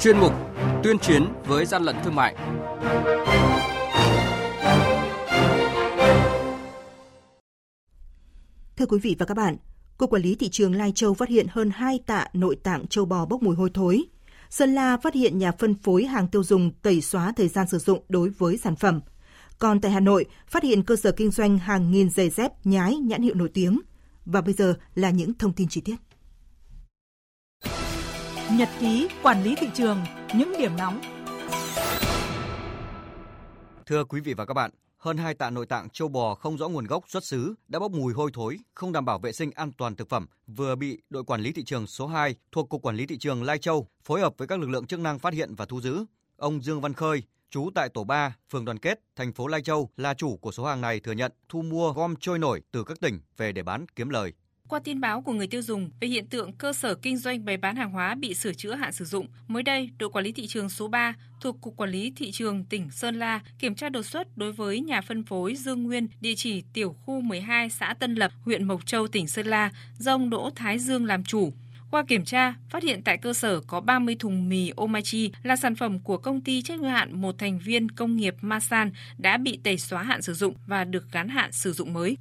chuyên mục tuyên chiến với gian lận thương mại. Thưa quý vị và các bạn, Cục Quản lý Thị trường Lai Châu phát hiện hơn 2 tạ nội tạng châu bò bốc mùi hôi thối. Sơn La phát hiện nhà phân phối hàng tiêu dùng tẩy xóa thời gian sử dụng đối với sản phẩm. Còn tại Hà Nội, phát hiện cơ sở kinh doanh hàng nghìn giày dép nhái nhãn hiệu nổi tiếng. Và bây giờ là những thông tin chi tiết. Nhật ký quản lý thị trường, những điểm nóng. Thưa quý vị và các bạn, hơn 2 tạ nội tạng châu bò không rõ nguồn gốc xuất xứ đã bốc mùi hôi thối, không đảm bảo vệ sinh an toàn thực phẩm vừa bị đội quản lý thị trường số 2 thuộc cục quản lý thị trường Lai Châu phối hợp với các lực lượng chức năng phát hiện và thu giữ. Ông Dương Văn Khơi, trú tại tổ 3, phường Đoàn Kết, thành phố Lai Châu là chủ của số hàng này thừa nhận thu mua gom trôi nổi từ các tỉnh về để bán kiếm lời. Qua tin báo của người tiêu dùng về hiện tượng cơ sở kinh doanh bày bán hàng hóa bị sửa chữa hạn sử dụng, mới đây, đội quản lý thị trường số 3 thuộc Cục Quản lý Thị trường tỉnh Sơn La kiểm tra đột xuất đối với nhà phân phối Dương Nguyên, địa chỉ tiểu khu 12 xã Tân Lập, huyện Mộc Châu, tỉnh Sơn La, do ông Đỗ Thái Dương làm chủ. Qua kiểm tra, phát hiện tại cơ sở có 30 thùng mì Omachi là sản phẩm của công ty trách nhiệm hạn một thành viên công nghiệp Masan đã bị tẩy xóa hạn sử dụng và được gắn hạn sử dụng mới.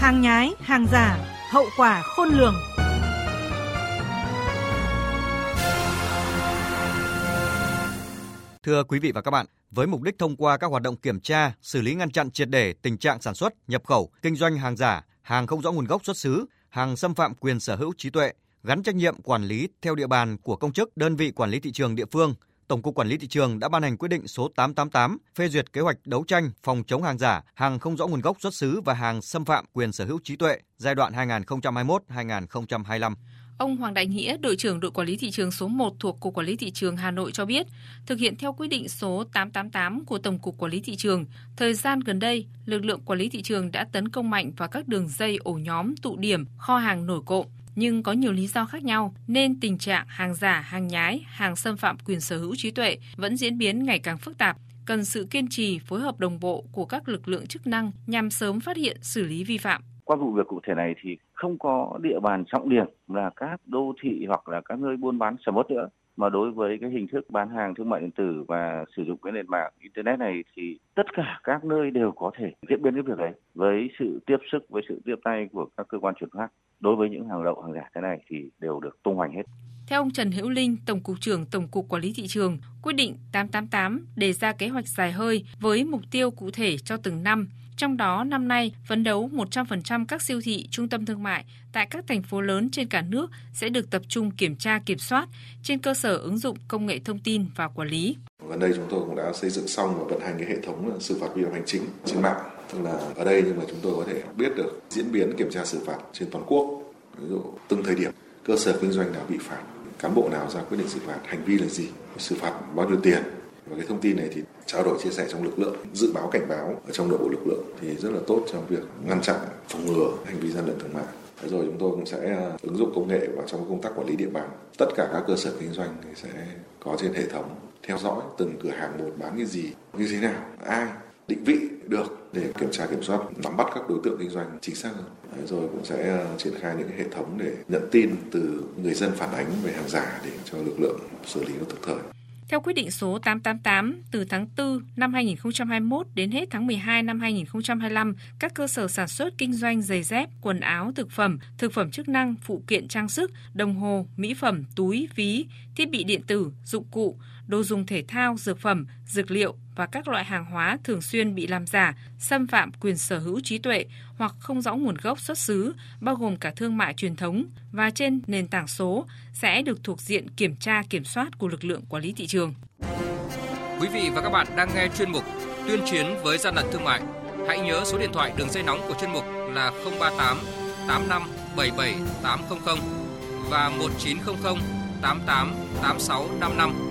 Hàng nhái, hàng giả, hậu quả khôn lường. Thưa quý vị và các bạn, với mục đích thông qua các hoạt động kiểm tra, xử lý ngăn chặn triệt để tình trạng sản xuất, nhập khẩu, kinh doanh hàng giả, hàng không rõ nguồn gốc xuất xứ, hàng xâm phạm quyền sở hữu trí tuệ, gắn trách nhiệm quản lý theo địa bàn của công chức, đơn vị quản lý thị trường địa phương, Tổng cục Quản lý thị trường đã ban hành quyết định số 888 phê duyệt kế hoạch đấu tranh phòng chống hàng giả, hàng không rõ nguồn gốc xuất xứ và hàng xâm phạm quyền sở hữu trí tuệ giai đoạn 2021-2025. Ông Hoàng Đại Nghĩa, đội trưởng đội quản lý thị trường số 1 thuộc Cục Quản lý thị trường Hà Nội cho biết, thực hiện theo quyết định số 888 của Tổng cục Quản lý thị trường, thời gian gần đây, lực lượng quản lý thị trường đã tấn công mạnh vào các đường dây ổ nhóm tụ điểm, kho hàng nổi cộng nhưng có nhiều lý do khác nhau nên tình trạng hàng giả, hàng nhái, hàng xâm phạm quyền sở hữu trí tuệ vẫn diễn biến ngày càng phức tạp cần sự kiên trì phối hợp đồng bộ của các lực lượng chức năng nhằm sớm phát hiện xử lý vi phạm. Qua vụ việc cụ thể này thì không có địa bàn trọng điểm là các đô thị hoặc là các nơi buôn bán sầm uất nữa mà đối với cái hình thức bán hàng thương mại điện tử và sử dụng cái nền mạng internet này thì tất cả các nơi đều có thể diễn biến cái việc đấy với sự tiếp sức với sự tiếp tay của các cơ quan chuyển phát. Đối với những hàng lậu hàng giả thế này thì đều được tung hoành hết. Theo ông Trần Hữu Linh, Tổng cục trưởng Tổng cục Quản lý thị trường, quyết định 888 đề ra kế hoạch dài hơi với mục tiêu cụ thể cho từng năm trong đó, năm nay, phấn đấu 100% các siêu thị, trung tâm thương mại tại các thành phố lớn trên cả nước sẽ được tập trung kiểm tra kiểm soát trên cơ sở ứng dụng công nghệ thông tin và quản lý. Gần đây chúng tôi cũng đã xây dựng xong và vận hành cái hệ thống xử phạt vi phạm hành chính trên mạng. Tức là ở đây nhưng mà chúng tôi có thể biết được diễn biến kiểm tra xử phạt trên toàn quốc. Ví dụ từng thời điểm cơ sở kinh doanh nào bị phạt, cán bộ nào ra quyết định xử phạt, hành vi là gì, xử phạt bao nhiêu tiền, và cái thông tin này thì trao đổi chia sẻ trong lực lượng dự báo cảnh báo ở trong nội bộ lực lượng thì rất là tốt trong việc ngăn chặn phòng ngừa hành vi gian lận thương mại Thế rồi chúng tôi cũng sẽ à, ứng dụng công nghệ vào trong công tác quản lý địa bàn. Tất cả các cơ sở kinh doanh thì sẽ có trên hệ thống theo dõi từng cửa hàng một bán cái gì, như thế nào, ai định vị được để kiểm tra kiểm soát nắm bắt các đối tượng kinh doanh chính xác hơn. Đấy, rồi cũng sẽ à, triển khai những hệ thống để nhận tin từ người dân phản ánh về hàng giả để cho lực lượng xử lý nó thực thời. Theo quyết định số 888, từ tháng 4 năm 2021 đến hết tháng 12 năm 2025, các cơ sở sản xuất kinh doanh giày dép, quần áo, thực phẩm, thực phẩm chức năng, phụ kiện trang sức, đồng hồ, mỹ phẩm, túi, ví, thiết bị điện tử, dụng cụ, đồ dùng thể thao, dược phẩm, dược liệu và các loại hàng hóa thường xuyên bị làm giả, xâm phạm quyền sở hữu trí tuệ hoặc không rõ nguồn gốc xuất xứ, bao gồm cả thương mại truyền thống và trên nền tảng số sẽ được thuộc diện kiểm tra kiểm soát của lực lượng quản lý thị trường. Quý vị và các bạn đang nghe chuyên mục Tuyên chiến với gian lận thương mại. Hãy nhớ số điện thoại đường dây nóng của chuyên mục là 038 85 77 800 và 1900 88 86 55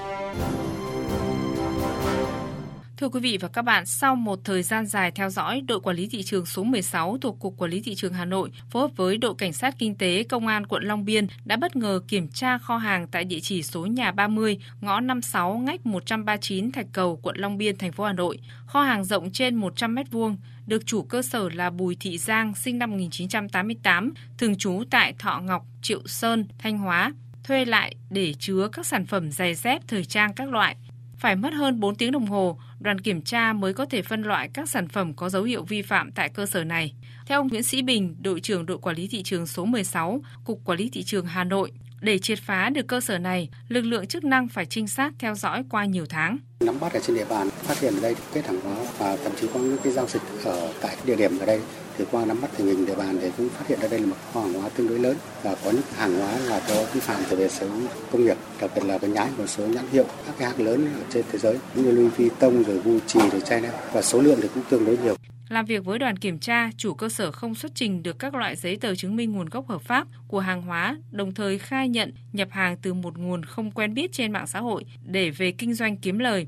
Thưa quý vị và các bạn, sau một thời gian dài theo dõi, đội quản lý thị trường số 16 thuộc Cục Quản lý Thị trường Hà Nội phối hợp với đội Cảnh sát Kinh tế Công an quận Long Biên đã bất ngờ kiểm tra kho hàng tại địa chỉ số nhà 30, ngõ 56, ngách 139 Thạch Cầu, quận Long Biên, thành phố Hà Nội. Kho hàng rộng trên 100 m2, được chủ cơ sở là Bùi Thị Giang, sinh năm 1988, thường trú tại Thọ Ngọc, Triệu Sơn, Thanh Hóa, thuê lại để chứa các sản phẩm giày dép thời trang các loại. Phải mất hơn 4 tiếng đồng hồ, đoàn kiểm tra mới có thể phân loại các sản phẩm có dấu hiệu vi phạm tại cơ sở này. Theo ông Nguyễn Sĩ Bình, đội trưởng đội quản lý thị trường số 16, Cục Quản lý thị trường Hà Nội, để triệt phá được cơ sở này, lực lượng chức năng phải trinh sát theo dõi qua nhiều tháng. Nắm bắt ở trên địa bàn, phát hiện ở đây kết hàng hóa và thậm chí có những cái giao dịch ở tại địa điểm ở đây thì qua nắm bắt tình hình địa bàn thì cũng phát hiện ra đây là một kho hàng hóa tương đối lớn và có những hàng hóa là có vi phạm về sở công nghiệp đặc biệt là cái nhái một số nhãn hiệu các cái hãng lớn ở trên thế giới như Louis Vuitton rồi Gucci rồi Chanel và số lượng thì cũng tương đối nhiều. Làm việc với đoàn kiểm tra, chủ cơ sở không xuất trình được các loại giấy tờ chứng minh nguồn gốc hợp pháp của hàng hóa, đồng thời khai nhận nhập hàng từ một nguồn không quen biết trên mạng xã hội để về kinh doanh kiếm lời.